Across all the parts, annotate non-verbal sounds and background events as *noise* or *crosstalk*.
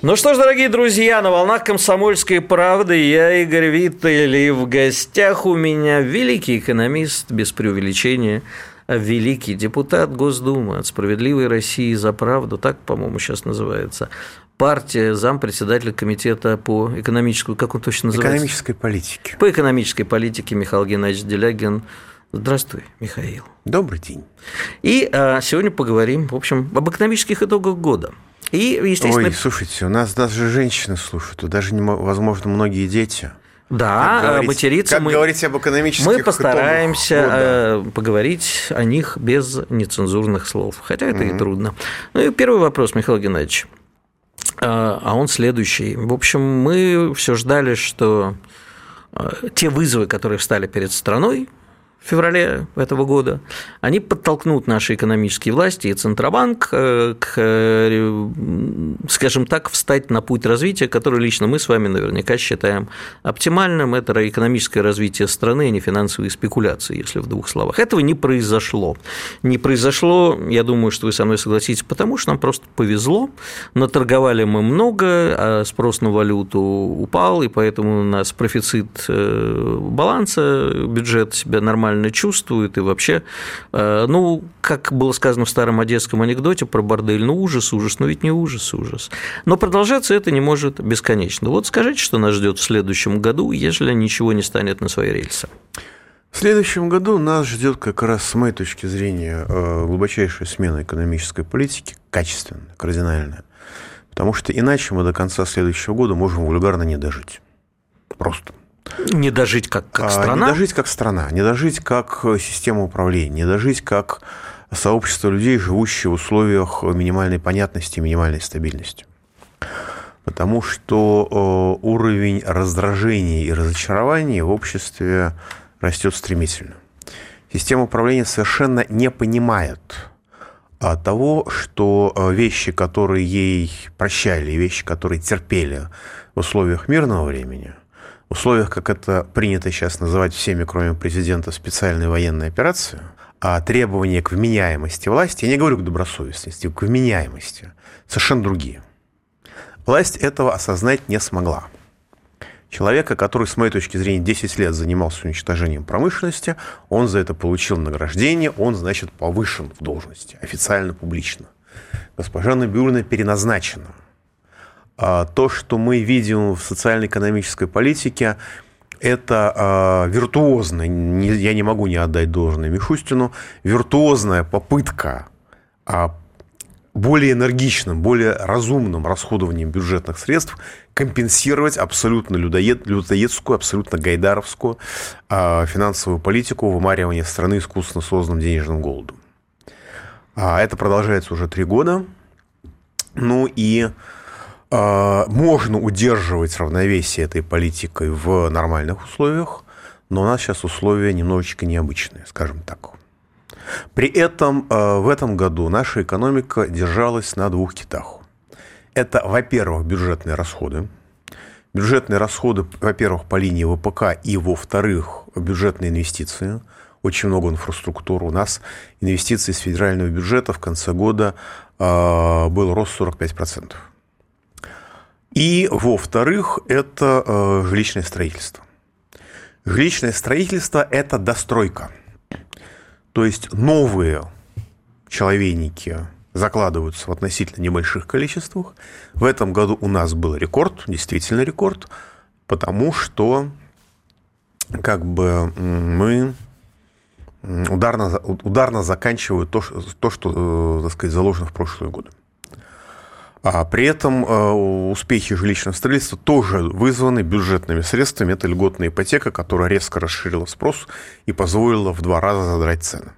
Ну что ж, дорогие друзья, на волнах комсомольской правды я Игорь Виттель, и в гостях у меня великий экономист, без преувеличения, великий депутат Госдумы от «Справедливой России за правду», так, по-моему, сейчас называется, партия, зампредседателя комитета по экономической, как он точно называется? Экономической политике. По экономической политике Михаил Геннадьевич Делягин. Здравствуй, Михаил. Добрый день. И а, сегодня поговорим, в общем, об экономических итогах года. И, естественно... Ой, слушайте, у нас даже женщины слушают, даже, возможно, многие дети. Да, как говорить, материться как мы... говорить об экономических Мы постараемся года. Э, поговорить о них без нецензурных слов, хотя это mm-hmm. и трудно. Ну и первый вопрос, Михаил Геннадьевич, э, а он следующий. В общем, мы все ждали, что э, те вызовы, которые встали перед страной, в феврале этого года, они подтолкнут наши экономические власти и Центробанк э, к, э, скажем так, встать на путь развития, который лично мы с вами наверняка считаем оптимальным. Это экономическое развитие страны, а не финансовые спекуляции, если в двух словах. Этого не произошло. Не произошло, я думаю, что вы со мной согласитесь, потому что нам просто повезло. Наторговали мы много, а спрос на валюту упал, и поэтому у нас профицит э, баланса бюджета себя нормально нормально чувствует и вообще, э, ну, как было сказано в старом одесском анекдоте про бордель, ну, ужас, ужас, но ведь не ужас, ужас. Но продолжаться это не может бесконечно. Вот скажите, что нас ждет в следующем году, если ничего не станет на свои рельсы. В следующем году нас ждет как раз, с моей точки зрения, э, глубочайшая смена экономической политики, качественная, кардинальная. Потому что иначе мы до конца следующего года можем вульгарно не дожить. Просто. Не дожить как, как страна? Не дожить как страна, не дожить как система управления, не дожить как сообщество людей, живущие в условиях минимальной понятности и минимальной стабильности. Потому что уровень раздражения и разочарования в обществе растет стремительно. Система управления совершенно не понимает того, что вещи, которые ей прощали, вещи, которые терпели в условиях мирного времени – условиях, как это принято сейчас называть всеми, кроме президента, специальной военной операции, а требования к вменяемости власти, я не говорю к добросовестности, к вменяемости, совершенно другие. Власть этого осознать не смогла. Человека, который, с моей точки зрения, 10 лет занимался уничтожением промышленности, он за это получил награждение, он, значит, повышен в должности, официально, публично. Госпожа Набиулина переназначена – то, что мы видим в социально-экономической политике, это э, я не могу не отдать должное Мишустину, виртуозная попытка э, более энергичным, более разумным расходованием бюджетных средств компенсировать абсолютно людоед, людоедскую, абсолютно гайдаровскую э, финансовую политику вымаривания страны искусственно созданным денежным голодом. А это продолжается уже три года. Ну и а, можно удерживать равновесие этой политикой в нормальных условиях, но у нас сейчас условия немножечко необычные, скажем так. При этом а, в этом году наша экономика держалась на двух китах. Это, во-первых, бюджетные расходы. Бюджетные расходы, во-первых, по линии ВПК, и, во-вторых, бюджетные инвестиции. Очень много инфраструктуры. У нас инвестиции из федерального бюджета в конце года э, был рост 45%. И, во-вторых, это э, жилищное строительство. Жилищное строительство – это достройка. То есть новые человейники закладываются в относительно небольших количествах. В этом году у нас был рекорд, действительно рекорд, потому что как бы мы ударно, ударно заканчивают то, то что, э, так сказать, заложено в прошлые годы. А при этом э, успехи жилищного строительства тоже вызваны бюджетными средствами. Это льготная ипотека, которая резко расширила спрос и позволила в два раза задрать цены.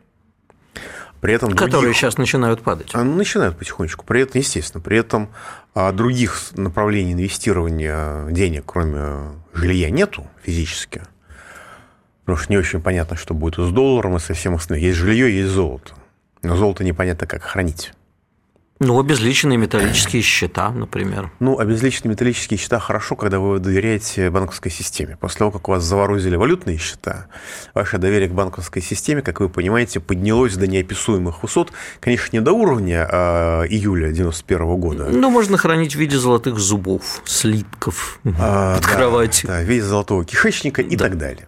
При этом Которые других... сейчас начинают падать. Они начинают потихонечку. При этом, естественно, при этом а, других направлений инвестирования денег, кроме жилья, нету физически. Потому что не очень понятно, что будет с долларом и со всем остальным. Есть жилье, есть золото. Но золото непонятно, как хранить. Ну, обезличенные металлические счета, например. Ну, обезличенные металлические счета хорошо, когда вы доверяете банковской системе. После того, как у вас заворозили валютные счета, ваше доверие к банковской системе, как вы понимаете, поднялось до неописуемых высот. Конечно, не до уровня а, июля 91 года. Ну, можно хранить в виде золотых зубов, слитков а, *laughs* под да, кроватью. Да, в виде золотого кишечника и да. так далее.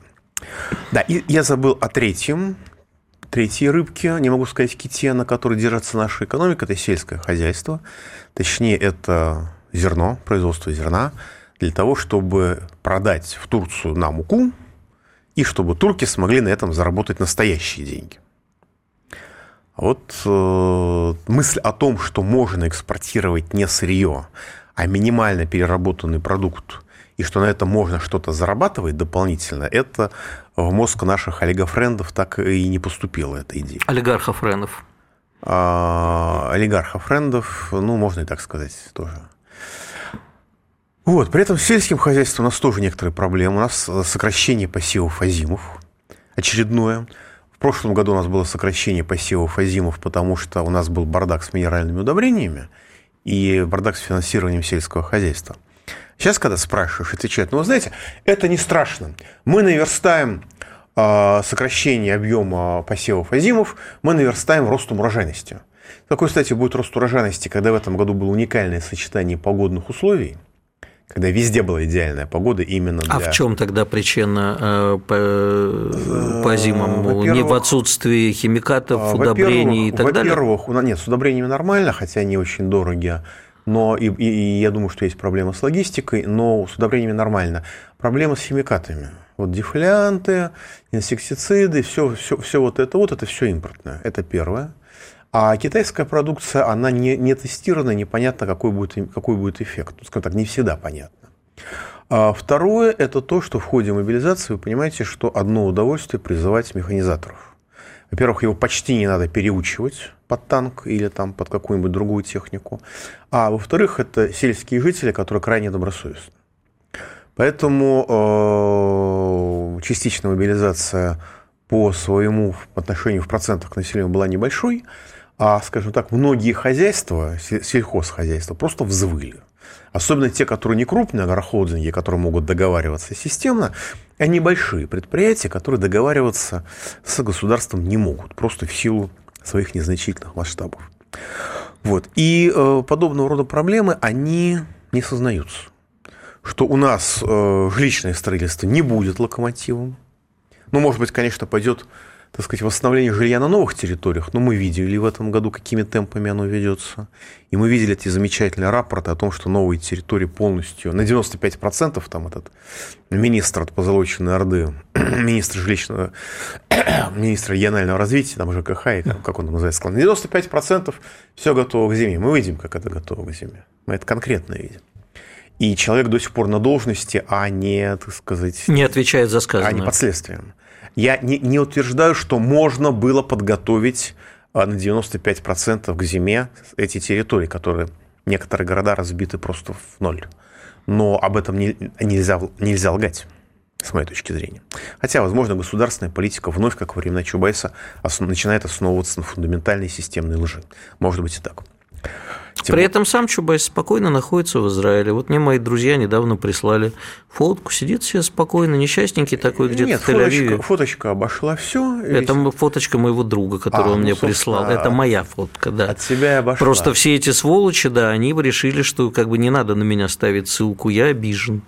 Да, и я забыл о третьем третьей рыбки, не могу сказать ките, на которой держится наша экономика, это сельское хозяйство. Точнее, это зерно, производство зерна, для того, чтобы продать в Турцию на муку, и чтобы турки смогли на этом заработать настоящие деньги. Вот э, мысль о том, что можно экспортировать не сырье, а минимально переработанный продукт, и что на этом можно что-то зарабатывать дополнительно, это в мозг наших олигофрендов так и не поступила эта идея. Олигархофрендов. А, олигархофрендов, ну, можно и так сказать тоже. Вот, при этом с сельским хозяйством у нас тоже некоторые проблемы. У нас сокращение пассивов азимов очередное. В прошлом году у нас было сокращение пассивов азимов, потому что у нас был бардак с минеральными удобрениями и бардак с финансированием сельского хозяйства. Сейчас, когда спрашиваешь, отвечают, ну, вы знаете, это не страшно. Мы наверстаем а, сокращение объема посевов азимов, мы наверстаем ростом урожайности. Какой, кстати, будет рост урожайности, когда в этом году было уникальное сочетание погодных условий, когда везде была идеальная погода именно для... А в чем тогда причина э, по, по зимам? Не в отсутствии химикатов, удобрений и так далее? Во-первых, нет, с удобрениями нормально, хотя они очень дорогие но и, и, и я думаю, что есть проблема с логистикой, но с удобрениями нормально. Проблема с химикатами. Вот дефолианты, инсектициды, все, все, все вот это вот, это все импортное. Это первое. А китайская продукция, она не, не тестирована, непонятно, какой будет, какой будет эффект. Ну, скажем так, не всегда понятно. А второе – это то, что в ходе мобилизации вы понимаете, что одно удовольствие призывать механизаторов. Во-первых, его почти не надо переучивать под танк или там под какую-нибудь другую технику. А во-вторых, это сельские жители, которые крайне добросовестны. Поэтому э, частичная мобилизация по своему отношению в процентах к населению была небольшой, а, скажем так, многие хозяйства, сельхозхозяйства, просто взвыли. Особенно те, которые не крупные агрохолдинги, которые могут договариваться системно, а небольшие предприятия, которые договариваться с государством не могут, просто в силу своих незначительных масштабов. Вот. И э, подобного рода проблемы, они не сознаются. Что у нас э, жилищное строительство не будет локомотивом. Ну, может быть, конечно, пойдет так сказать, восстановление жилья на новых территориях, но мы видели в этом году, какими темпами оно ведется. И мы видели эти замечательные рапорты о том, что новые территории полностью, на 95% там этот министр от позолоченной Орды, *clears throat* министр жилищного, *clears throat* министр регионального развития, там ЖКХ, и как, как он называется, на 95% все готово к зиме. Мы видим, как это готово к зиме. Мы это конкретно видим. И человек до сих пор на должности, а не, так сказать... Не отвечает за сказанное. А не под следствием. Я не, не утверждаю, что можно было подготовить а, на 95% к зиме эти территории, которые некоторые города разбиты просто в ноль. Но об этом не, нельзя, нельзя лгать с моей точки зрения. Хотя, возможно, государственная политика вновь, как во времена Чубайса, основ, начинает основываться на фундаментальной системной лжи. Может быть и так. Тем... При этом сам Чубайс спокойно находится в Израиле. Вот мне мои друзья недавно прислали фотку, сидит себе спокойно, несчастненький такой где-то Нет, в Тель-Авиве. Фоточка, обошла все. Это весь... фоточка моего друга, которую а, он ну, мне прислал. Это моя фотка, да. От себя обошла. Просто все эти сволочи, да, они решили, что как бы не надо на меня ставить ссылку, я обижен.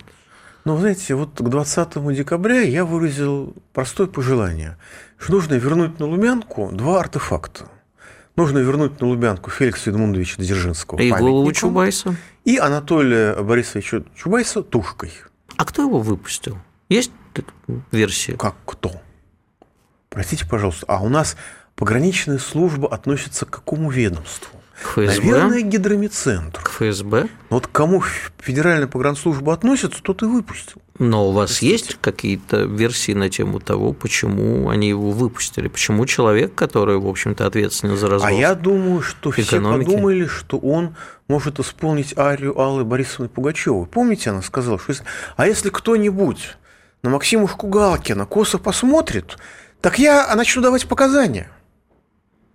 Ну, знаете, вот к 20 декабря я выразил простое пожелание, что нужно вернуть на Лумянку два артефакта нужно вернуть на Лубянку Феликса Эдмундовича Дзержинского И голову Чубайса. И Анатолия Борисовича Чубайса тушкой. А кто его выпустил? Есть версия? Как кто? Простите, пожалуйста, а у нас пограничная служба относится к какому ведомству? ФСБ? Наверное, гидромедцентр. К ФСБ? Вот кому федеральная погранслужба относится, тот и выпустил. Но у вас Простите. есть какие-то версии на тему того, почему они его выпустили? Почему человек, который, в общем-то, ответственен за развал А я думаю, что экономики? все подумали, что он может исполнить арию Аллы Борисовны Пугачевой. Помните, она сказала, что если... а если кто-нибудь на Максимушку Галкина косо посмотрит, так я начну давать показания.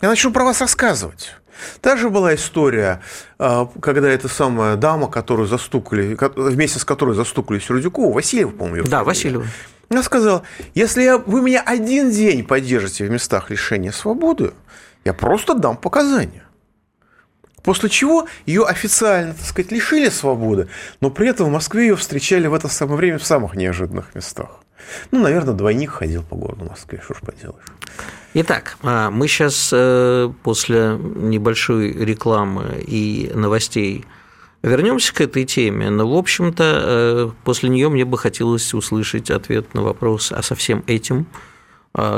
Я начну про вас рассказывать. Также была история, а, когда эта самая дама, которую застукали, вместе с которой застукали Сердюкову, Васильева, по-моему, Да, Васильева. Она сказала, если я, вы меня один день поддержите в местах лишения свободы, я просто дам показания. После чего ее официально, так сказать, лишили свободы, но при этом в Москве ее встречали в это самое время в самых неожиданных местах. Ну, наверное, двойник ходил по городу Москве, что ж поделаешь. Итак, а, мы сейчас э, после небольшой рекламы и новостей вернемся к этой теме, но, в общем-то, э, после нее мне бы хотелось услышать ответ на вопрос, а со всем этим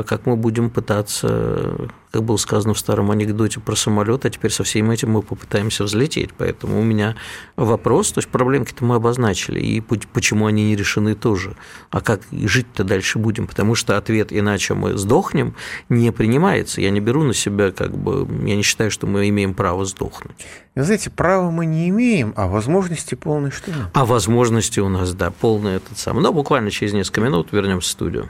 как мы будем пытаться, как было сказано в старом анекдоте про самолет, а теперь со всем этим мы попытаемся взлететь. Поэтому у меня вопрос, то есть проблемки-то мы обозначили, и почему они не решены тоже. А как жить-то дальше будем? Потому что ответ «иначе мы сдохнем» не принимается. Я не беру на себя, как бы, я не считаю, что мы имеем право сдохнуть. Вы знаете, права мы не имеем, а возможности полные что? А возможности у нас, да, полные этот самый. Но буквально через несколько минут вернемся в студию.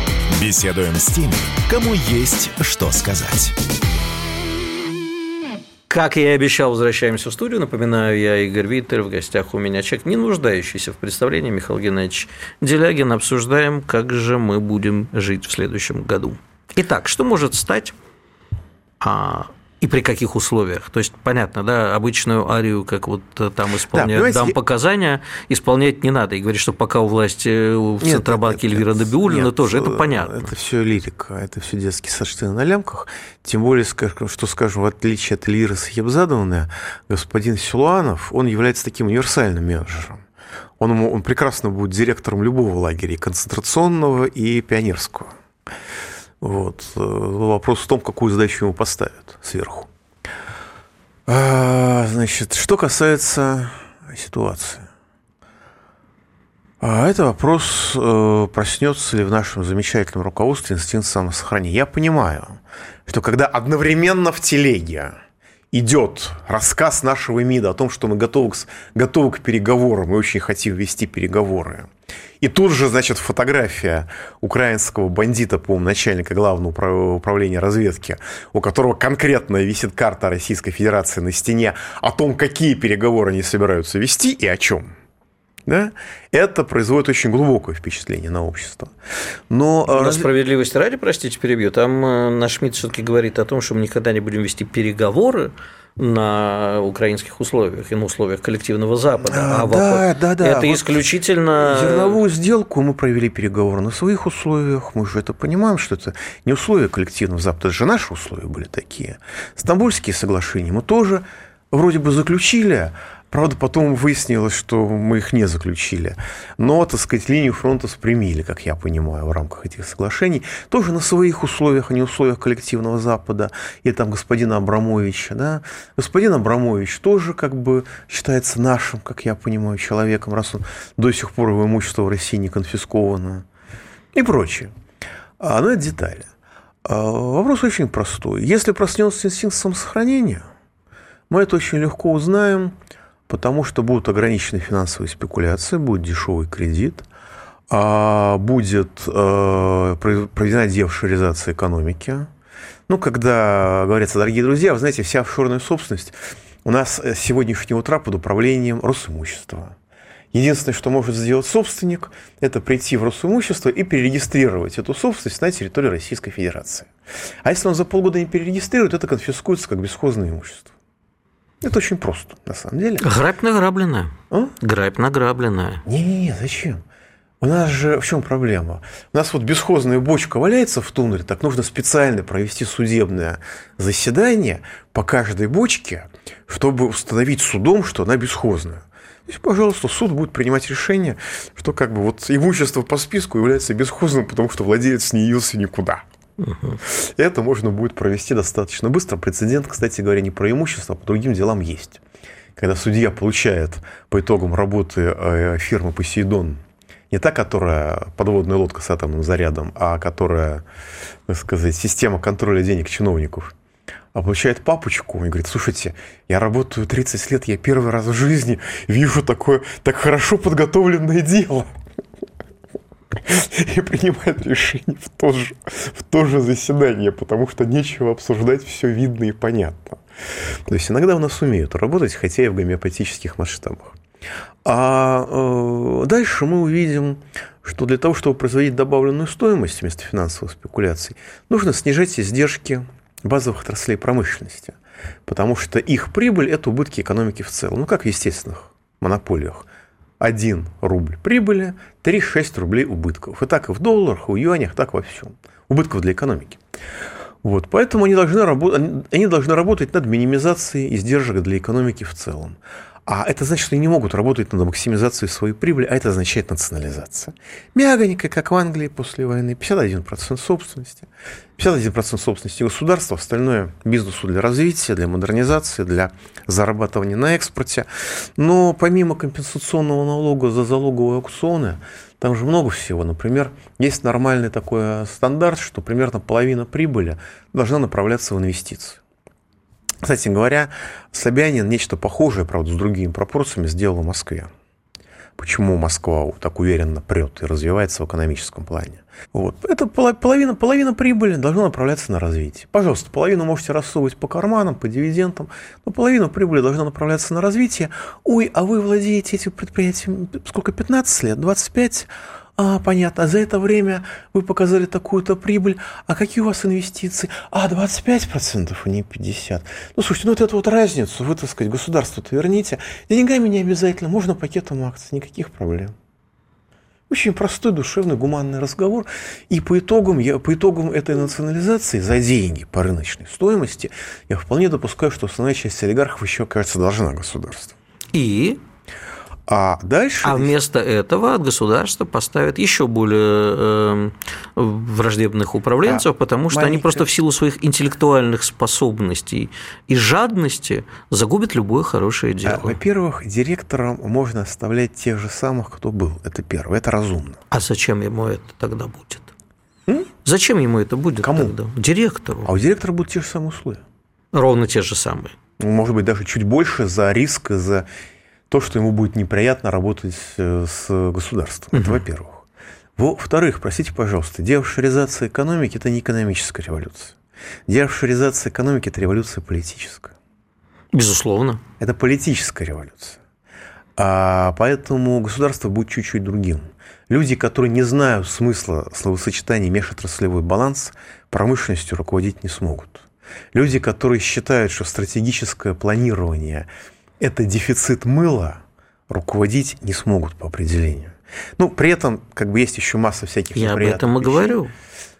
Беседуем с теми, кому есть что сказать. Как я и обещал, возвращаемся в студию. Напоминаю, я Игорь Виттер, в гостях у меня человек, не нуждающийся в представлении, Михаил Геннадьевич Делягин. Обсуждаем, как же мы будем жить в следующем году. Итак, что может стать а, и при каких условиях. То есть, понятно, да, обычную арию, как вот там исполняют, да, дам показания, исполнять не надо. И говорить, что пока у власти в Центробанке Эльвира Набиулина, тоже это понятно. Это все лирика, это все детские сочты на лямках. Тем более, что, скажем, в отличие от Эльвиры Сахибзадовны, господин Силуанов, он является таким универсальным менеджером. Он, он прекрасно будет директором любого лагеря, и концентрационного, и пионерского. Вот. Э, вопрос в том, какую задачу ему поставят сверху. А, значит, что касается ситуации. А это вопрос, э, проснется ли в нашем замечательном руководстве инстинкт самосохранения. Я понимаю, что когда одновременно в телеге идет рассказ нашего МИДа о том, что мы готовы к, готовы к переговорам, мы очень хотим вести переговоры, и тут же, значит, фотография украинского бандита, по-моему, начальника главного управления разведки, у которого конкретно висит карта Российской Федерации на стене о том, какие переговоры они собираются вести и о чем. Да? Это производит очень глубокое впечатление на общество. Но, Но раз... справедливости ради, простите, перебью, там э, наш МИД все-таки говорит о том, что мы никогда не будем вести переговоры на украинских условиях и на условиях коллективного Запада. А, а да, да, да. Это вот исключительно... Зерновую сделку мы провели переговоры на своих условиях. Мы же это понимаем, что это не условия коллективного Запада, это же наши условия были такие. Стамбульские соглашения мы тоже вроде бы заключили, Правда, потом выяснилось, что мы их не заключили. Но, так сказать, линию фронта спрямили, как я понимаю, в рамках этих соглашений. Тоже на своих условиях, а не условиях коллективного Запада. Или там господина Абрамовича. Да? Господин Абрамович тоже как бы считается нашим, как я понимаю, человеком, раз он до сих пор его имущество в России не конфисковано. И прочее. А, ну, это детали. А, вопрос очень простой. Если проснется инстинкт самосохранения, мы это очень легко узнаем – потому что будут ограничены финансовые спекуляции, будет дешевый кредит, а будет э, проведена девшеризация экономики. Ну, когда говорится, дорогие друзья, вы знаете, вся офшорная собственность у нас с сегодняшнего утра под управлением Росимущества. Единственное, что может сделать собственник, это прийти в Росимущество и перерегистрировать эту собственность на территории Российской Федерации. А если он за полгода не перерегистрирует, это конфискуется как бесхозное имущество. Это очень просто, на самом деле. Грабь награбленная. А? Грабь награбленная. Не-не-не, зачем? У нас же в чем проблема? У нас вот бесхозная бочка валяется в тундре, так нужно специально провести судебное заседание по каждой бочке, чтобы установить судом, что она бесхозная. И, пожалуйста, суд будет принимать решение, что как бы вот имущество по списку является бесхозным, потому что владелец не явился никуда. Угу. Это можно будет провести достаточно быстро. Прецедент, кстати говоря, не про имущество, а по другим делам есть. Когда судья получает по итогам работы э, фирмы «Посейдон» не та, которая подводная лодка с атомным зарядом, а которая, так сказать, система контроля денег чиновников, а получает папочку и говорит, слушайте, я работаю 30 лет, я первый раз в жизни вижу такое так хорошо подготовленное дело *laughs* и принимает решение в то, же, в то же заседание, потому что нечего обсуждать, все видно и понятно. То есть иногда у нас умеют работать, хотя и в гомеопатических масштабах. А э, дальше мы увидим, что для того, чтобы производить добавленную стоимость вместо финансовых спекуляций, нужно снижать издержки базовых отраслей промышленности, потому что их прибыль – это убытки экономики в целом, ну как в естественных монополиях. 1 рубль прибыли, 3-6 рублей убытков. И так и в долларах, и в юанях, так во всем. Убытков для экономики. Вот, поэтому они должны, работать, они должны работать над минимизацией издержек для экономики в целом. А это значит, что они не могут работать над максимизацией своей прибыли, а это означает национализация. Мягонько, как в Англии после войны, 51% собственности. 51% собственности государства, остальное бизнесу для развития, для модернизации, для зарабатывания на экспорте. Но помимо компенсационного налога за залоговые аукционы, там же много всего. Например, есть нормальный такой стандарт, что примерно половина прибыли должна направляться в инвестиции. Кстати говоря, Собянин нечто похожее, правда, с другими пропорциями сделал в Москве. Почему Москва так уверенно прет и развивается в экономическом плане? Вот. Это половина, половина прибыли должна направляться на развитие. Пожалуйста, половину можете рассовывать по карманам, по дивидендам, но половина прибыли должна направляться на развитие. Ой, а вы владеете этим предприятием сколько, 15 лет, 25 а, понятно, за это время вы показали такую-то прибыль, а какие у вас инвестиции? А, 25%, а не 50%. Ну, слушайте, ну вот эту вот разницу вы, так сказать, государству-то верните. Деньгами не обязательно, можно пакетом акций, никаких проблем. Очень простой, душевный, гуманный разговор. И по итогам, я, по итогам этой национализации за деньги по рыночной стоимости я вполне допускаю, что основная часть олигархов еще, кажется, должна государству. И а дальше... А вместо этого от государства поставят еще более э, враждебных управленцев, а потому что маленькая... они просто в силу своих интеллектуальных способностей и жадности загубят любое хорошее дело. А, во-первых, директором можно оставлять тех же самых, кто был. Это первое. Это разумно. А зачем ему это тогда будет? М? Зачем ему это будет Кому? тогда? Директору. А у директора будут те же самые условия. Ровно те же самые. Может быть, даже чуть больше за риск, за то, что ему будет неприятно работать с государством. Угу. Это во-первых. Во-вторых, простите, пожалуйста, деофшоризация экономики – это не экономическая революция. Деофшоризация экономики – это революция политическая. Безусловно. Это политическая революция. А поэтому государство будет чуть-чуть другим. Люди, которые не знают смысла словосочетания межотраслевой баланс, промышленностью руководить не смогут. Люди, которые считают, что стратегическое планирование это дефицит мыла руководить не смогут по определению. Ну, при этом как бы есть еще масса всяких Я об этом и говорю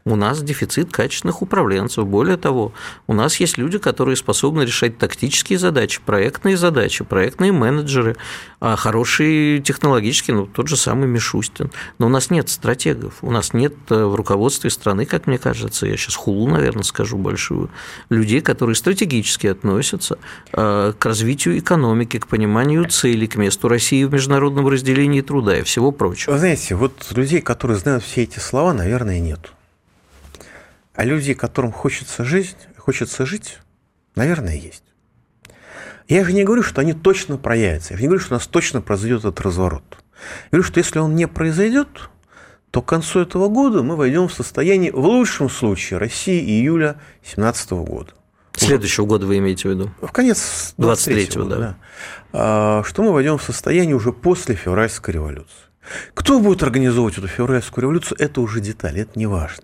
у нас дефицит качественных управленцев. Более того, у нас есть люди, которые способны решать тактические задачи, проектные задачи, проектные менеджеры, а хорошие технологические, ну, тот же самый Мишустин. Но у нас нет стратегов, у нас нет э, в руководстве страны, как мне кажется, я сейчас хулу, наверное, скажу большую, людей, которые стратегически относятся э, к развитию экономики, к пониманию целей, к месту России в международном разделении труда и всего прочего. Вы знаете, вот людей, которые знают все эти слова, наверное, нет. А люди, которым хочется жить, хочется жить, наверное, есть. Я же не говорю, что они точно проявятся. Я же не говорю, что у нас точно произойдет этот разворот. Я говорю, что если он не произойдет, то к концу этого года мы войдем в состояние, в лучшем случае, России июля 2017 года. Следующего года вы имеете в виду? В конец 23-го, 23 да. да. Что мы войдем в состояние уже после февральской революции. Кто будет организовывать эту февральскую революцию, это уже деталь, это не важно.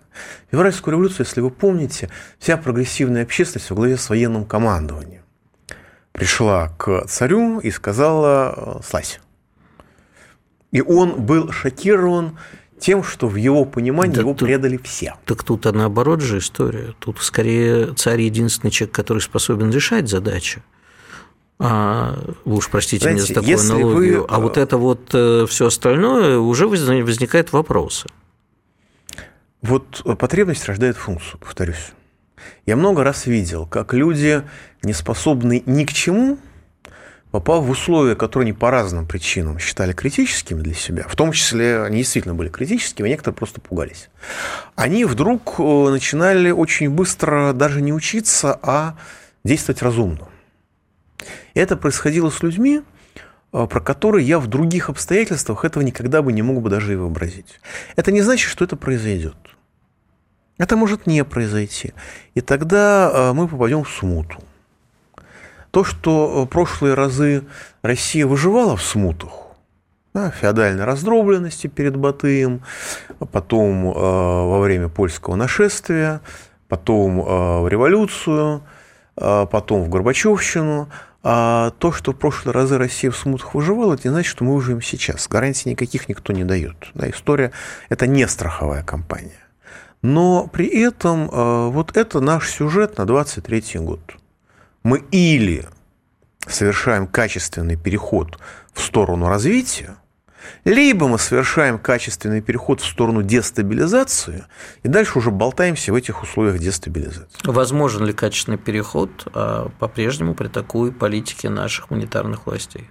Февральскую революцию, если вы помните, вся прогрессивная общественность во главе с военным командованием пришла к царю и сказала «слазь». И он был шокирован тем, что в его понимании да его тут, предали все. Так тут а наоборот же история. Тут скорее царь единственный человек, который способен решать задачи. А, вы уж простите Знаете, меня за такую аналогию. Вы... А вот это вот э, все остальное уже возникает вопросы. Вот потребность рождает функцию, повторюсь. Я много раз видел, как люди, не способны ни к чему, попав в условия, которые они по разным причинам считали критическими для себя, в том числе они действительно были критическими, а некоторые просто пугались, они вдруг э, начинали очень быстро даже не учиться, а действовать разумно. Это происходило с людьми, э, про которые я в других обстоятельствах этого никогда бы не мог бы даже и вообразить. Это не значит, что это произойдет. Это может не произойти. И тогда э, мы попадем в смуту. То, что э, прошлые разы Россия выживала в смутах, да, феодальной раздробленности перед Батыем, потом э, во время польского нашествия, потом э, в революцию, э, потом в Горбачевщину, а то, что в прошлые разы Россия в смутах выживала, это не значит, что мы выживем сейчас. Гарантий никаких никто не дает. Да, история – это не страховая компания. Но при этом э, вот это наш сюжет на 23 год – мы или совершаем качественный переход в сторону развития, либо мы совершаем качественный переход в сторону дестабилизации, и дальше уже болтаемся в этих условиях дестабилизации. Возможен ли качественный переход а, по-прежнему при такой политике наших монетарных властей?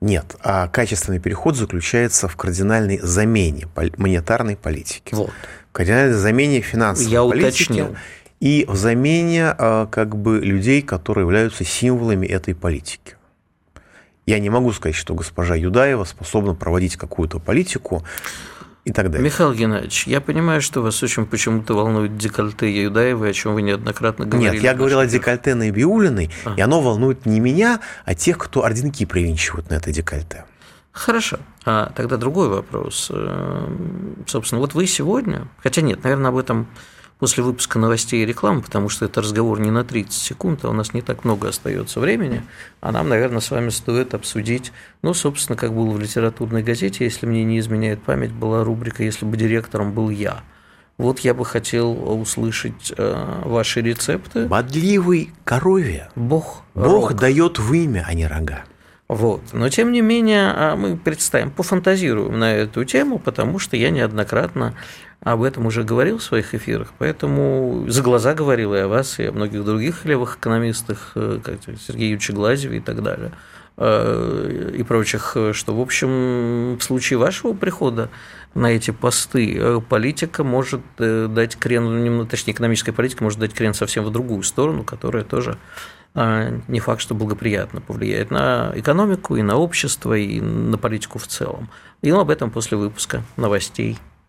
Нет, а качественный переход заключается в кардинальной замене монетарной политики. Вот. В кардинальной замене финансовой Я политики. Уточнил и в замене а, как бы людей, которые являются символами этой политики. Я не могу сказать, что госпожа Юдаева способна проводить какую-то политику и так далее. Михаил Геннадьевич, я понимаю, что вас очень почему-то волнует декольте Юдаевой, о чем вы неоднократно говорили. Нет, я говорил о декольте Набиулиной, а. и оно волнует не меня, а тех, кто орденки привинчивают на это декольте. Хорошо. А тогда другой вопрос. Эм, собственно, вот вы сегодня, хотя нет, наверное, об этом после выпуска новостей и рекламы, потому что это разговор не на 30 секунд, а у нас не так много остается времени, а нам, наверное, с вами стоит обсудить, ну, собственно, как было в литературной газете, если мне не изменяет память, была рубрика «Если бы директором был я». Вот я бы хотел услышать э, ваши рецепты. Бодливый корове. Бог. Бог дает в имя, а не рога. Вот. Но, тем не менее, а, мы представим, пофантазируем на эту тему, потому что я неоднократно об этом уже говорил в своих эфирах, поэтому за глаза говорил и о вас, и о многих других левых экономистах, э, как Сергею Юрьевиче Глазеве и так далее, э, и прочих, что, в общем, в случае вашего прихода на эти посты э, политика может дать крен, точнее, экономическая политика может дать крен совсем в другую сторону, которая тоже не факт, что благоприятно повлияет на экономику и на общество, и на политику в целом. И об этом после выпуска новостей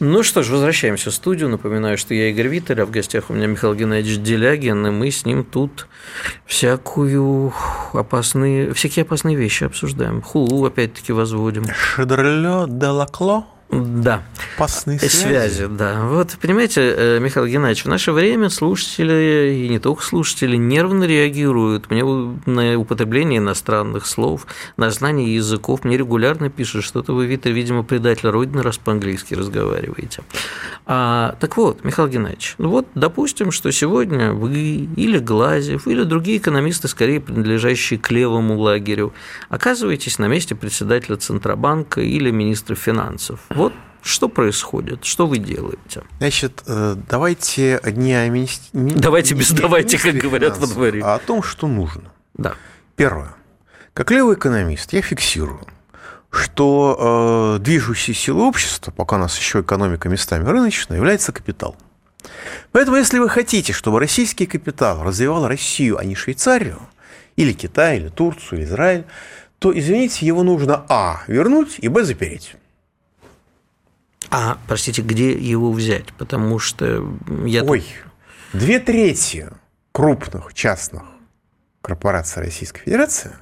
Ну что ж, возвращаемся в студию. Напоминаю, что я Игорь Виттель, а в гостях у меня Михаил Геннадьевич Делягин, и мы с ним тут всякую опасные, всякие опасные вещи обсуждаем. Хулу опять-таки возводим. Шедерлё де лакло? Да. Опасные связи. Связи, да. Вот, понимаете, э, Михаил Геннадьевич, в наше время слушатели, и не только слушатели, нервно реагируют. Мне на употребление иностранных слов, на знание языков, мне регулярно пишут, что-то вы, Вита, видимо, предатель Родины, раз по-английски разговариваете. А, так вот, Михаил Геннадьевич, ну вот, допустим, что сегодня вы или Глазев, или другие экономисты, скорее принадлежащие к левому лагерю, оказываетесь на месте председателя Центробанка или министра финансов. Вот что происходит? Что вы делаете? Значит, э, давайте не о министр... Давайте без давайте, как говорят во дворе. А о том, что нужно. Да. Первое. Как левый экономист я фиксирую, что э, движущей силой общества, пока у нас еще экономика местами рыночная, является капитал. Поэтому, если вы хотите, чтобы российский капитал развивал Россию, а не Швейцарию, или Китай, или Турцию, или Израиль, то, извините, его нужно А. вернуть и Б. запереть. А, простите, где его взять? Потому что я... Ой, две трети крупных частных корпораций Российской Федерации,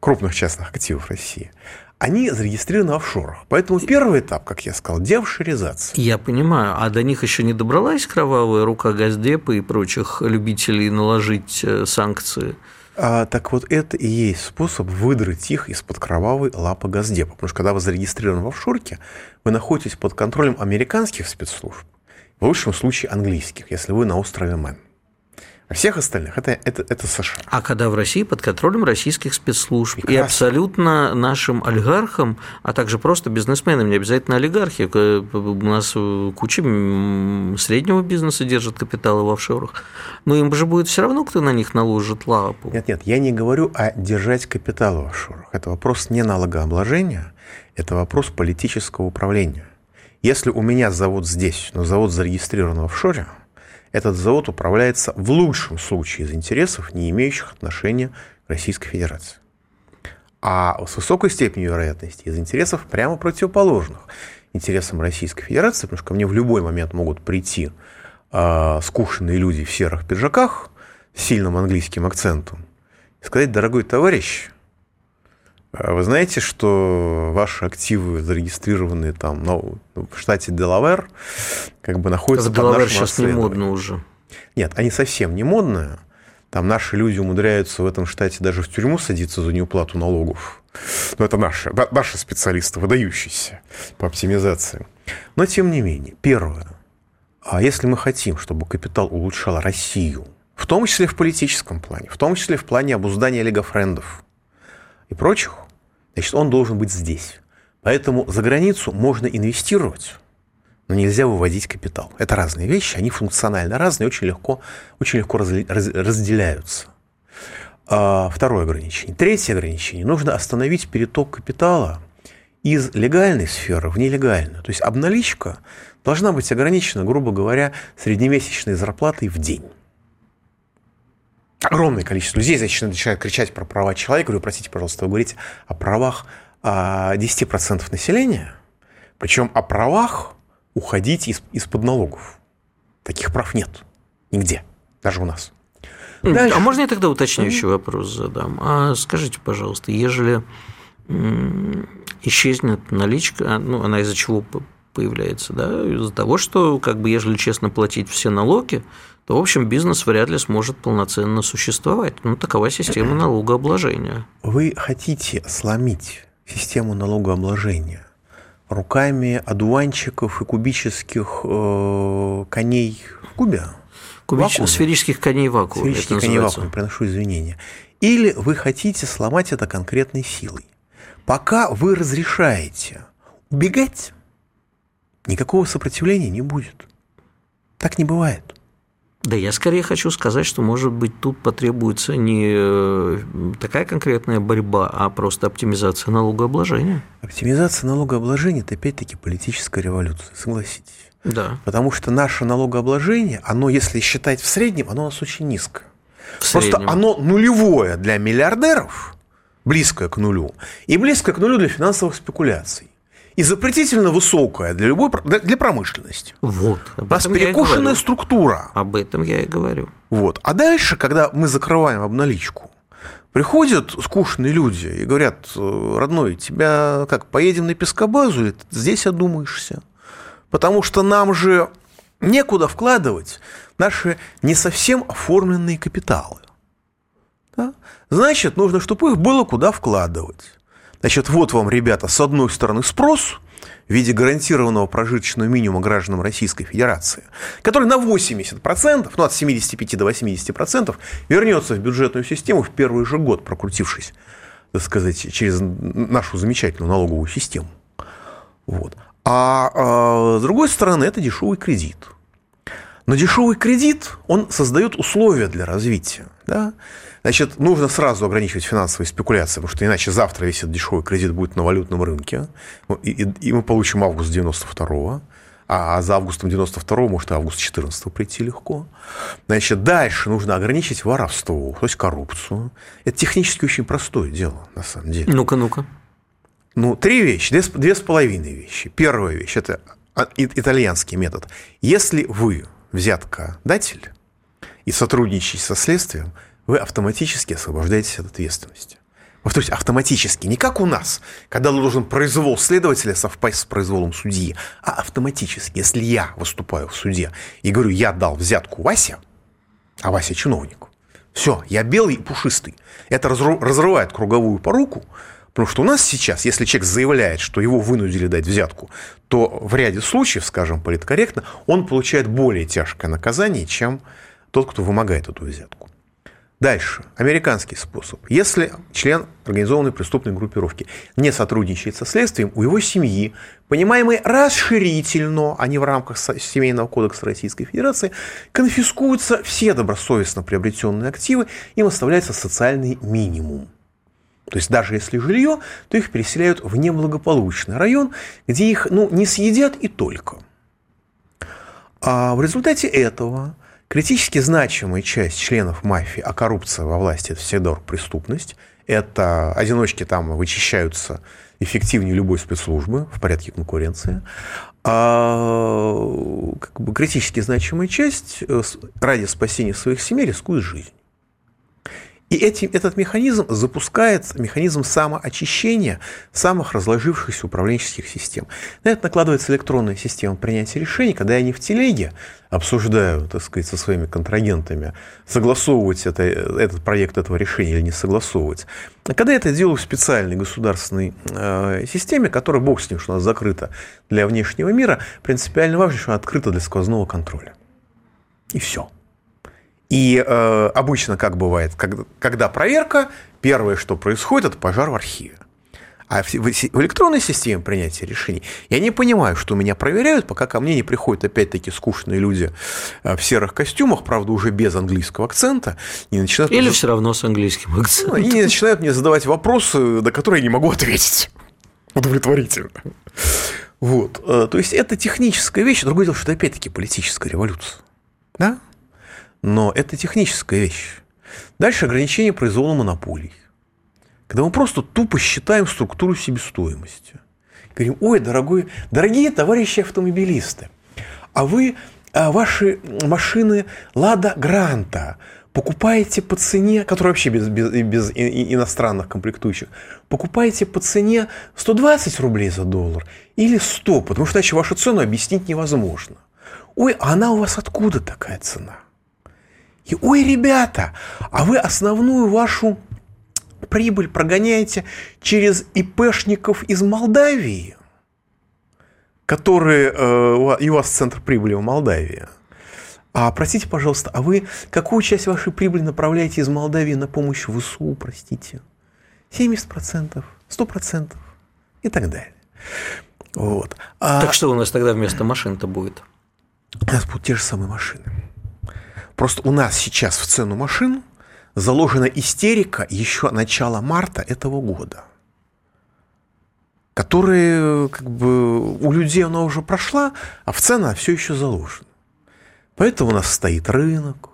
крупных частных активов России, они зарегистрированы в офшорах. Поэтому первый этап, как я сказал, деофшоризация. Я понимаю. А до них еще не добралась кровавая рука Газдепа и прочих любителей наложить э, санкции? А, так вот, это и есть способ выдрать их из-под кровавой лапы Газдепа. Потому что когда вы зарегистрированы в офшорке, вы находитесь под контролем американских спецслужб, в лучшем случае английских, если вы на острове Мэн. А всех остальных это, это, это США. А когда в России под контролем российских спецслужб Прекрасно. и абсолютно нашим олигархам, а также просто бизнесменам, не обязательно олигархи, у нас куча среднего бизнеса держит капиталы в офшорах, но им же будет все равно, кто на них наложит лапу. Нет, нет, я не говорю о держать капитал в офшорах. Это вопрос не налогообложения, это вопрос политического управления. Если у меня завод здесь, но завод зарегистрирован в офшоре – этот завод управляется в лучшем случае из интересов, не имеющих отношения к Российской Федерации. А с высокой степенью вероятности из интересов прямо противоположных интересам Российской Федерации, потому что ко мне в любой момент могут прийти э, скучные люди в серых пиджаках с сильным английским акцентом и сказать, дорогой товарищ, а вы знаете, что ваши активы, зарегистрированные там ну, в штате Делавер, как бы находятся в под Делавер сейчас не модно уже. Нет, они совсем не модные. Там наши люди умудряются в этом штате даже в тюрьму садиться за неуплату налогов. Но это наши, наши специалисты, выдающиеся по оптимизации. Но тем не менее, первое. А если мы хотим, чтобы капитал улучшал Россию, в том числе в политическом плане, в том числе в плане обуздания лигофрендов, и прочих, значит, он должен быть здесь. Поэтому за границу можно инвестировать, но нельзя выводить капитал. Это разные вещи, они функционально разные, очень легко, очень легко разделяются. А, второе ограничение. Третье ограничение. Нужно остановить переток капитала из легальной сферы в нелегальную. То есть обналичка должна быть ограничена, грубо говоря, среднемесячной зарплатой в день огромное количество людей, начинают кричать про права человека. Говорю, простите, пожалуйста, вы говорите о правах 10% а, населения, причем о правах уходить из, из-под налогов. Таких прав нет нигде, даже у нас. Дальше. А можно я тогда уточняющий вопрос задам? А скажите, пожалуйста, ежели исчезнет наличка, а, ну, она из-за чего появляется, да, из-за того, что, как бы, ежели честно платить все налоги, то, в общем, бизнес вряд ли сможет полноценно существовать. Ну, такова система налогообложения. Вы хотите сломить систему налогообложения руками одуванчиков и кубических э, коней в кубе? Кубич... Сферических коней в вакууме. Сферических коней в вакууме, приношу извинения. Или вы хотите сломать это конкретной силой? Пока вы разрешаете убегать, никакого сопротивления не будет. Так не бывает. Да я скорее хочу сказать, что, может быть, тут потребуется не э, такая конкретная борьба, а просто оптимизация налогообложения. Оптимизация налогообложения – это опять-таки политическая революция, согласитесь. Да. Потому что наше налогообложение, оно, если считать в среднем, оно у нас очень низкое. В Просто среднем. оно нулевое для миллиардеров, близкое к нулю, и близкое к нулю для финансовых спекуляций и запретительно высокая для любой для промышленности. Вот. У нас перекошенная структура. Об этом я и говорю. Вот. А дальше, когда мы закрываем обналичку, приходят скучные люди и говорят, родной, тебя как, поедем на пескобазу или здесь одумаешься? Потому что нам же некуда вкладывать наши не совсем оформленные капиталы. Да? Значит, нужно, чтобы их было куда вкладывать. Значит, вот вам, ребята, с одной стороны спрос в виде гарантированного прожиточного минимума гражданам Российской Федерации, который на 80%, ну от 75 до 80% вернется в бюджетную систему в первый же год, прокрутившись, так сказать, через нашу замечательную налоговую систему. Вот. А, а с другой стороны, это дешевый кредит. Но дешевый кредит, он создает условия для развития. Да? Значит, нужно сразу ограничивать финансовые спекуляции, потому что иначе завтра весь этот дешевый кредит будет на валютном рынке, и, и, и мы получим август 92-го, а за августом 92-го может август 14 прийти легко. Значит, дальше нужно ограничить воровство, то есть коррупцию. Это технически очень простое дело, на самом деле. Ну-ка, ну-ка. Ну, три вещи, две, две с половиной вещи. Первая вещь – это а, итальянский метод. Если вы взяткодатель и сотрудничаете со следствием, вы автоматически освобождаетесь от ответственности. Повторюсь, автоматически. Не как у нас, когда должен произвол следователя совпасть с произволом судьи, а автоматически. Если я выступаю в суде и говорю, я дал взятку Васе, а Вася чиновник, все, я белый и пушистый. Это разрывает круговую поруку, Потому что у нас сейчас, если человек заявляет, что его вынудили дать взятку, то в ряде случаев, скажем политкорректно, он получает более тяжкое наказание, чем тот, кто вымогает эту взятку. Дальше. Американский способ. Если член организованной преступной группировки не сотрудничает со следствием, у его семьи, понимаемой расширительно, а не в рамках Семейного кодекса Российской Федерации, конфискуются все добросовестно приобретенные активы, им оставляется социальный минимум. То есть даже если жилье, то их переселяют в неблагополучный район, где их ну, не съедят и только. А в результате этого критически значимая часть членов мафии, а коррупция во власти – это всегда преступность, это одиночки там вычищаются эффективнее любой спецслужбы в порядке конкуренции, а как бы критически значимая часть э, ради спасения своих семей рискует жизнь. И эти, этот механизм запускает механизм самоочищения самых разложившихся управленческих систем. На это накладывается электронная система принятия решений, когда я не в телеге обсуждаю, так сказать, со своими контрагентами, согласовывать это, этот проект этого решения или не согласовывать. А когда я это делаю в специальной государственной э, системе, которая, бог с ним, что у нас закрыта для внешнего мира, принципиально важно, что она открыта для сквозного контроля. И все. И э, обычно, как бывает, когда, когда проверка, первое, что происходит, это пожар в архиве. А в, в, электронной системе принятия решений я не понимаю, что меня проверяют, пока ко мне не приходят опять-таки скучные люди э, в серых костюмах, правда, уже без английского акцента. И начинают Или все равно с английским акцентом. Ну, и начинают мне задавать вопросы, на которые я не могу ответить *laughs* удовлетворительно. Вот. Э, то есть это техническая вещь. Другое дело, что это опять-таки политическая революция. Да? Но это техническая вещь. Дальше ограничение произвола монополий. Когда мы просто тупо считаем структуру себестоимости. Говорим, ой, дорогой, дорогие товарищи автомобилисты, а вы а ваши машины Лада Гранта покупаете по цене, которая вообще без, без, без иностранных комплектующих, покупаете по цене 120 рублей за доллар или 100, потому что иначе вашу цену объяснить невозможно. Ой, а она у вас откуда такая цена? И, ой, ребята, а вы основную вашу прибыль прогоняете через ИПшников из Молдавии, которые, э, и у вас центр прибыли в Молдавии. А простите, пожалуйста, а вы какую часть вашей прибыли направляете из Молдавии на помощь ВСУ, простите? 70%, 100% и так далее. Вот. А... Так что у нас тогда вместо машин-то будет? У нас будут те же самые машины. Просто у нас сейчас в цену машин заложена истерика еще начала марта этого года, которая как бы у людей она уже прошла, а в цена все еще заложена. Поэтому у нас стоит рынок,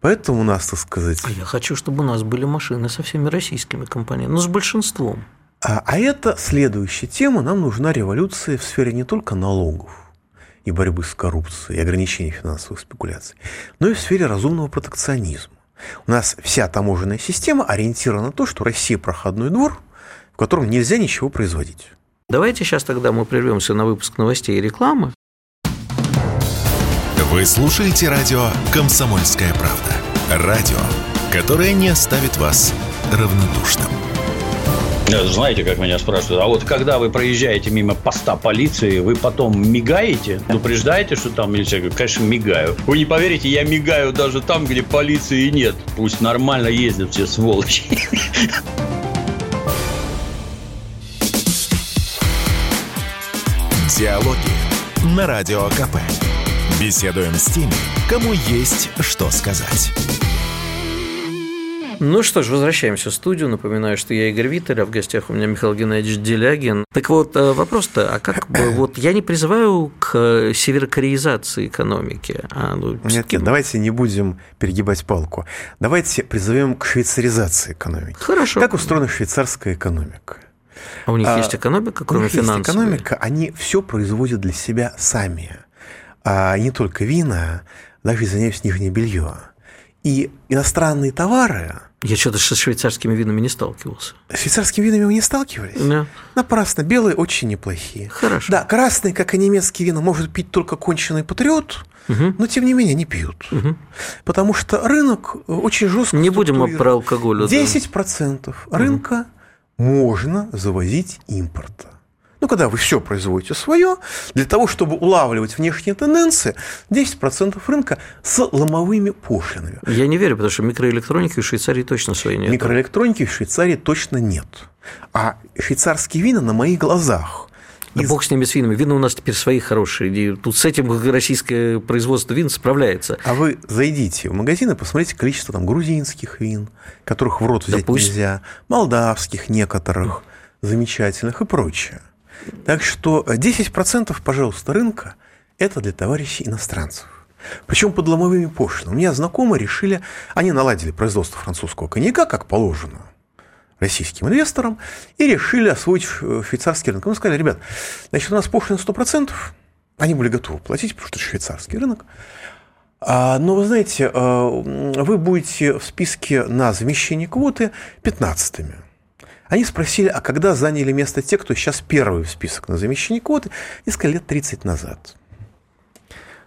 поэтому у нас, так сказать... А я хочу, чтобы у нас были машины со всеми российскими компаниями, но с большинством. А, а это следующая тема. Нам нужна революция в сфере не только налогов, и борьбы с коррупцией, и ограничения финансовых спекуляций, но и в сфере разумного протекционизма. У нас вся таможенная система ориентирована на то, что Россия проходной двор, в котором нельзя ничего производить. Давайте сейчас тогда мы прервемся на выпуск новостей и рекламы. Вы слушаете радио «Комсомольская правда». Радио, которое не оставит вас равнодушным. Знаете, как меня спрашивают, а вот когда вы проезжаете мимо поста полиции, вы потом мигаете, предупреждаете, что там милиция? Говорю, конечно, мигаю. Вы не поверите, я мигаю даже там, где полиции нет. Пусть нормально ездят все сволочи. Диалоги на Радио КП. Беседуем с теми, кому есть что сказать. Ну что ж, возвращаемся в студию. Напоминаю, что я Игорь Виттель, а в гостях у меня Михаил Геннадьевич Делягин. Так вот, э, вопрос-то, а как бы, *clears throat* вот я не призываю к северокореизации экономики. А, ну, нет, нет, давайте не будем перегибать палку. Давайте призовем к швейцаризации экономики. Хорошо. Как устроена швейцарская экономика? А у них а, есть экономика, кроме финансовой? Есть экономика, они все производят для себя сами. А не только вина, даже извиняюсь, нижнее белье. И иностранные товары... Я что-то со швейцарскими винами не сталкивался. С швейцарскими винами вы не сталкивались? Да. Напрасно. Белые очень неплохие. Хорошо. Да, красные, как и немецкие вина, может пить только конченый патриот, угу. но тем не менее не пьют. Угу. Потому что рынок очень жестко Не будем про алкоголь. 10% да. рынка угу. можно завозить импорта. Ну, когда вы все производите свое, для того, чтобы улавливать внешние тенденции, 10% рынка с ломовыми пошлинами. Я не верю, потому что микроэлектроники в Швейцарии точно своей нет. Микроэлектроники в Швейцарии точно нет. А швейцарские вина на моих глазах да из... бог с ними с винами. Вина у нас теперь свои хорошие. И тут с этим российское производство вин справляется. А вы зайдите в магазин и посмотрите количество там грузинских вин, которых в рот взять да пусть... нельзя, молдавских некоторых, замечательных и прочее. Так что 10%, пожалуйста, рынка – это для товарищей иностранцев. Причем под ломовыми пошлинами. У меня знакомые решили, они наладили производство французского коньяка, как положено, российским инвесторам, и решили освоить швейцарский рынок. Мы сказали, ребят, значит, у нас пошлина 100%, они были готовы платить, потому что это швейцарский рынок. А, но вы знаете, а, вы будете в списке на замещение квоты 15-ми. Они спросили, а когда заняли место те, кто сейчас первый в список на замещение квоты, несколько лет 30 назад.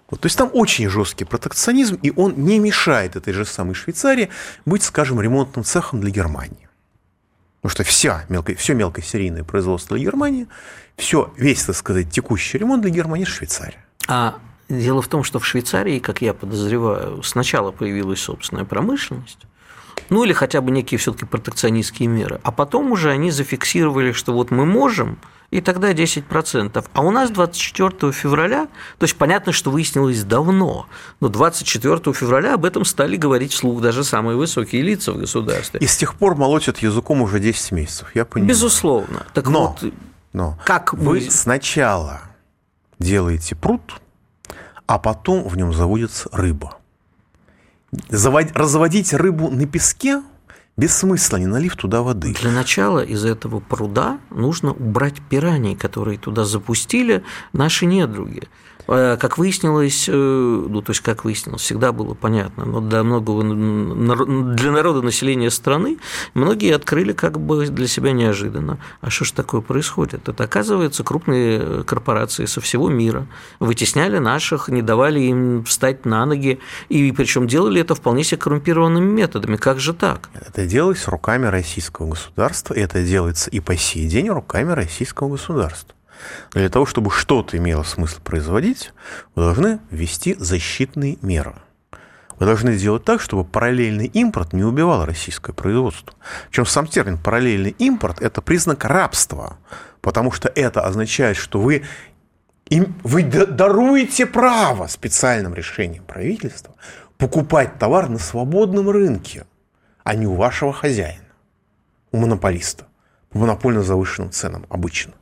Вот, то есть там очень жесткий протекционизм, и он не мешает этой же самой Швейцарии быть, скажем, ремонтным цехом для Германии. Потому что вся мелкое, все мелкосерийное производство для Германии, все, весь, так сказать, текущий ремонт для Германии – Швейцария. А дело в том, что в Швейцарии, как я подозреваю, сначала появилась собственная промышленность, ну или хотя бы некие все-таки протекционистские меры. А потом уже они зафиксировали, что вот мы можем, и тогда 10%. А у нас 24 февраля, то есть понятно, что выяснилось давно, но 24 февраля об этом стали говорить вслух даже самые высокие лица в государстве. И с тех пор молотят языком уже 10 месяцев, я понимаю. Безусловно. Так но, вот, но как вы мы... сначала делаете пруд, а потом в нем заводится рыба. Завод... Разводить рыбу на песке без смысла, не налив туда воды. Для начала из этого пруда нужно убрать пираний, которые туда запустили наши недруги. Э, как выяснилось, э, ну, то есть, как выяснилось, всегда было понятно, но для многого для народа населения страны многие открыли как бы для себя неожиданно. А что ж такое происходит? Это, оказывается, крупные корпорации со всего мира вытесняли наших, не давали им встать на ноги, и причем делали это вполне себе коррумпированными методами. Как же так? Это делалось руками российского государства, и это делается и по сей день руками российского государства. Для того, чтобы что-то имело смысл производить, вы должны ввести защитные меры. Вы должны сделать так, чтобы параллельный импорт не убивал российское производство. Причем сам термин параллельный импорт – это признак рабства, потому что это означает, что вы, вы даруете право специальным решением правительства покупать товар на свободном рынке, а не у вашего хозяина, у монополиста, по монопольно завышенным ценам обычно.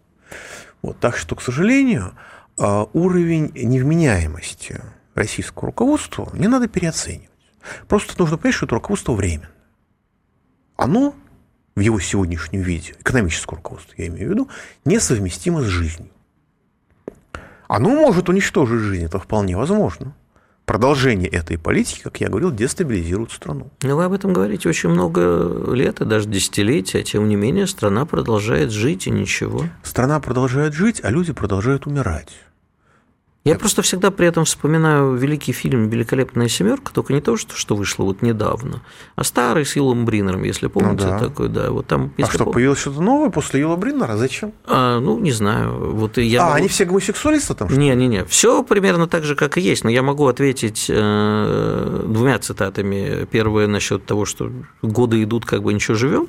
Вот, так что, к сожалению, а, уровень невменяемости российского руководства не надо переоценивать. Просто нужно понять, что это руководство временно. Оно в его сегодняшнем виде, экономическое руководство, я имею в виду, несовместимо с жизнью. Оно может уничтожить жизнь, это вполне возможно продолжение этой политики, как я говорил, дестабилизирует страну. Но вы об этом говорите очень много лет и даже десятилетия, тем не менее страна продолжает жить и ничего. Страна продолжает жить, а люди продолжают умирать. Я это... просто всегда при этом вспоминаю великий фильм «Великолепная семерка», только не то, что, что вышло вот недавно, а старый с Юлом Бринером, если помните, ну, да. такой, да. Вот там, а что, пом... появилось что-то новое после Юла Бринера? Зачем? А, ну, не знаю. Вот я а, могу... они все гомосексуалисты там? Не-не-не, все примерно так же, как и есть, но я могу ответить э, двумя цитатами. Первое насчет того, что годы идут, как бы ничего живем.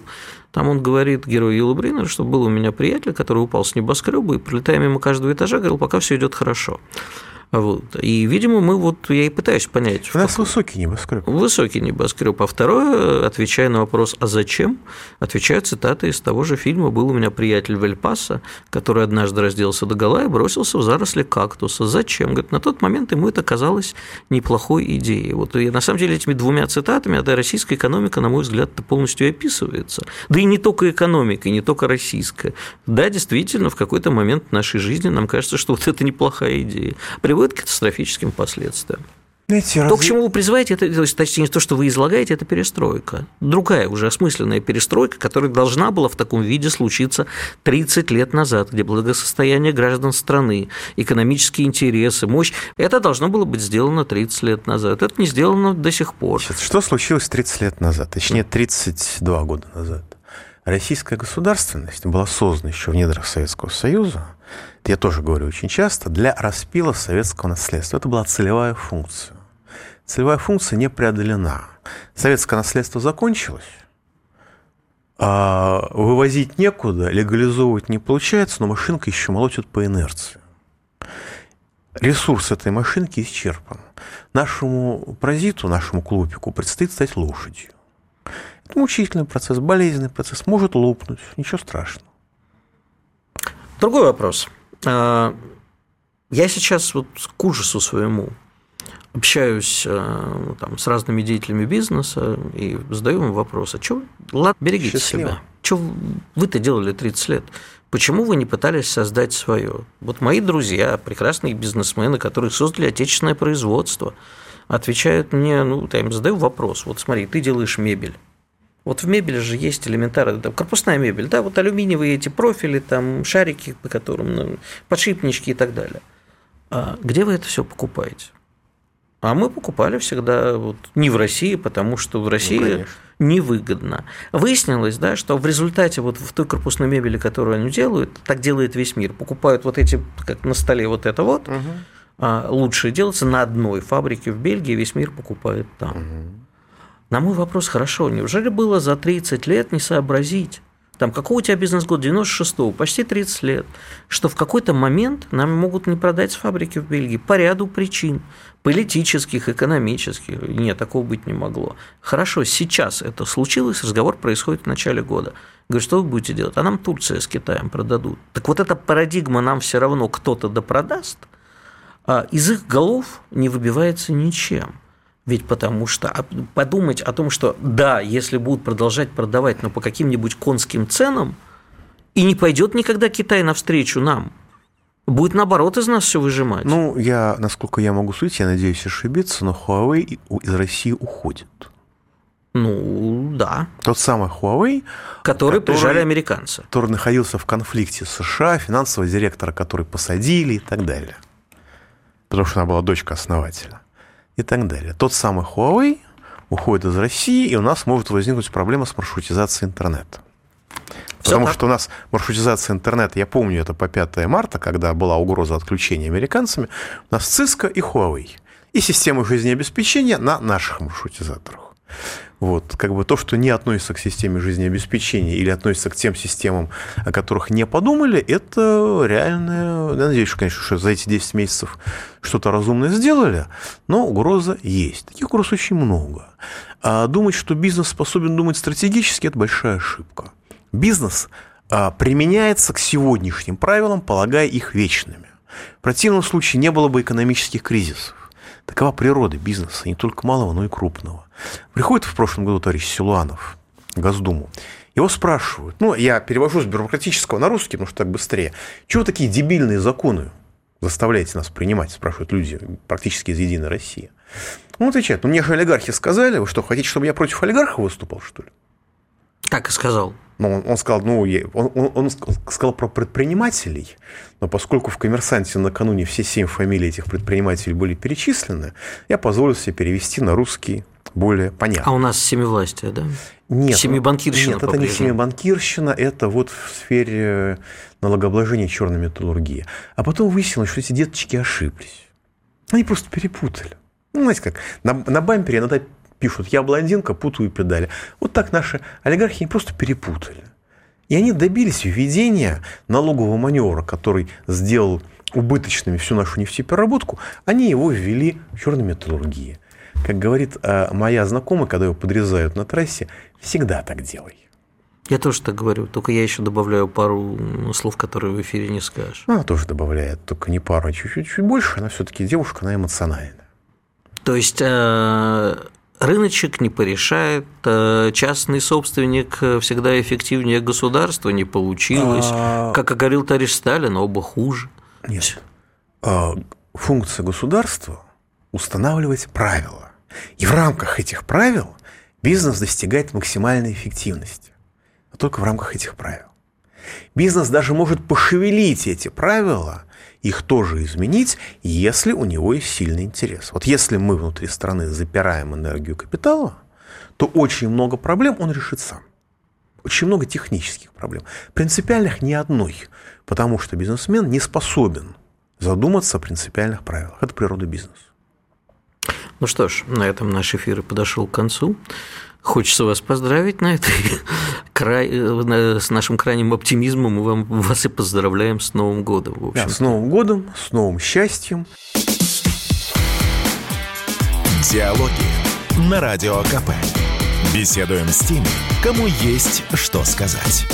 Там он говорит, герой Юла Бринер, что был у меня приятель, который упал с небоскреба и, пролетая мимо каждого этажа, говорил, пока все идет хорошо. Вот. И, видимо, мы вот, я и пытаюсь понять. У нас как... высокий небоскреб. Высокий небоскреб. А второе, отвечая на вопрос, а зачем, отвечаю цитаты из того же фильма «Был у меня приятель в Эль-Пасо, который однажды разделся до гола и бросился в заросли кактуса. Зачем? Говорит, на тот момент ему это казалось неплохой идеей. Вот и на самом деле этими двумя цитатами эта российская экономика, на мой взгляд, полностью описывается. Да и не только экономика, и не только российская. Да, действительно, в какой-то момент нашей жизни нам кажется, что вот это неплохая идея приводит к катастрофическим последствиям. Знаете, то, разве... к чему вы призываете, это, то есть, точнее, то, что вы излагаете, это перестройка. Другая уже осмысленная перестройка, которая должна была в таком виде случиться 30 лет назад, где благосостояние граждан страны, экономические интересы, мощь, это должно было быть сделано 30 лет назад. Это не сделано до сих пор. Сейчас, что случилось 30 лет назад, точнее, 32 года назад? Российская государственность была создана еще в недрах Советского Союза, я тоже говорю очень часто, для распила советского наследства. Это была целевая функция. Целевая функция не преодолена. Советское наследство закончилось, а вывозить некуда, легализовывать не получается, но машинка еще молотит по инерции. Ресурс этой машинки исчерпан. Нашему паразиту, нашему клубику предстоит стать лошадью. Мучительный процесс, болезненный процесс, может лопнуть, ничего страшного. Другой вопрос. А, я сейчас вот к ужасу своему общаюсь а, там, с разными деятелями бизнеса и задаю им вопрос, а что, ладно, берегите Счастливо. себя. Что вы-то делали 30 лет? Почему вы не пытались создать свое? Вот мои друзья, прекрасные бизнесмены, которые создали отечественное производство, отвечают мне, ну, я им задаю вопрос, вот смотри, ты делаешь мебель, вот в мебели же есть элементарно, там, корпусная мебель, да, вот алюминиевые эти профили, там, шарики, по которым, ну, подшипнички и так далее. А где вы это все покупаете? А мы покупали всегда вот не в России, потому что в России ну, невыгодно. Выяснилось, да, что в результате вот в той корпусной мебели, которую они делают, так делает весь мир. Покупают вот эти, как на столе вот это вот, угу. а лучшее делается на одной фабрике в Бельгии, весь мир покупает там. Угу. На мой вопрос, хорошо, неужели было за 30 лет не сообразить, там, какой у тебя бизнес-год, 96-го, почти 30 лет, что в какой-то момент нам могут не продать с фабрики в Бельгии по ряду причин, политических, экономических. Нет, такого быть не могло. Хорошо, сейчас это случилось, разговор происходит в начале года. Говорю, что вы будете делать? А нам Турция с Китаем продадут. Так вот эта парадигма нам все равно кто-то допродаст, а из их голов не выбивается ничем. Ведь потому что а, подумать о том, что да, если будут продолжать продавать, но по каким-нибудь конским ценам, и не пойдет никогда Китай навстречу нам, будет наоборот из нас все выжимать. Ну, я, насколько я могу судить, я надеюсь ошибиться, но Huawei из России уходит. Ну, да. Тот самый Huawei, который, который прижали американцы. Который находился в конфликте с США, финансового директора, который посадили и так далее. Потому что она была дочка основателя и так далее. Тот самый Huawei уходит из России, и у нас может возникнуть проблема с маршрутизацией интернета. Потому Все что у нас маршрутизация интернета, я помню это по 5 марта, когда была угроза отключения американцами, у нас Cisco и Huawei. И система жизнеобеспечения на наших маршрутизаторах. Вот, как бы то, что не относится к системе жизнеобеспечения или относится к тем системам, о которых не подумали, это реальное... Я надеюсь, конечно, что за эти 10 месяцев что-то разумное сделали, но угроза есть. Таких угроз очень много. А думать, что бизнес способен думать стратегически, это большая ошибка. Бизнес а, применяется к сегодняшним правилам, полагая их вечными. В противном случае не было бы экономических кризисов. Такова природа бизнеса, не только малого, но и крупного. Приходит в прошлом году товарищ Силуанов в Госдуму. Его спрашивают, ну, я перевожу с бюрократического на русский, потому что так быстрее. Чего такие дебильные законы заставляете нас принимать, спрашивают люди практически из «Единой России». Он отвечает, ну, мне же олигархи сказали, вы что, хотите, чтобы я против олигархов выступал, что ли? Так и сказал. Ну, он, он сказал, ну, он, он, он сказал про предпринимателей, но поскольку в «Коммерсанте» накануне все семь фамилий этих предпринимателей были перечислены, я позволил себе перевести на русский более понятно. А у нас семивластие, да? Нет. Семибанкирщина Нет, это не семибанкирщина, это вот в сфере налогообложения черной металлургии. А потом выяснилось, что эти деточки ошиблись. Они просто перепутали. Ну, знаете как, на, на бампере иногда пишут «я блондинка, путаю педали». Вот так наши олигархи не просто перепутали. И они добились введения налогового маневра, который сделал убыточными всю нашу нефтепереработку, они его ввели в черной металлургии. Как говорит э, моя знакомая, когда его подрезают на трассе, всегда так делай. Я тоже так говорю, только я еще добавляю пару слов, которые в эфире не скажешь. Она тоже добавляет, только не пару, а чуть-чуть чуть больше. Она все-таки девушка, она эмоциональная. То есть э, рыночек не порешает, э, частный собственник всегда эффективнее государства не получилось. А... Как говорил товарищ Сталин, оба хуже. Нет. А, функция государства – устанавливать правила. И в рамках этих правил бизнес достигает максимальной эффективности. Но только в рамках этих правил. Бизнес даже может пошевелить эти правила, их тоже изменить, если у него есть сильный интерес. Вот если мы внутри страны запираем энергию капитала, то очень много проблем он решит сам. Очень много технических проблем. Принципиальных ни одной. Потому что бизнесмен не способен задуматься о принципиальных правилах. Это природа бизнеса. Ну что ж, на этом наш эфир подошел к концу. Хочется вас поздравить на этой *laughs* край, с нашим крайним оптимизмом. Мы вам, вас и поздравляем с Новым годом. В общем да, с Новым годом, с новым счастьем. Диалоги на Радио КП. Беседуем с теми, кому есть что сказать.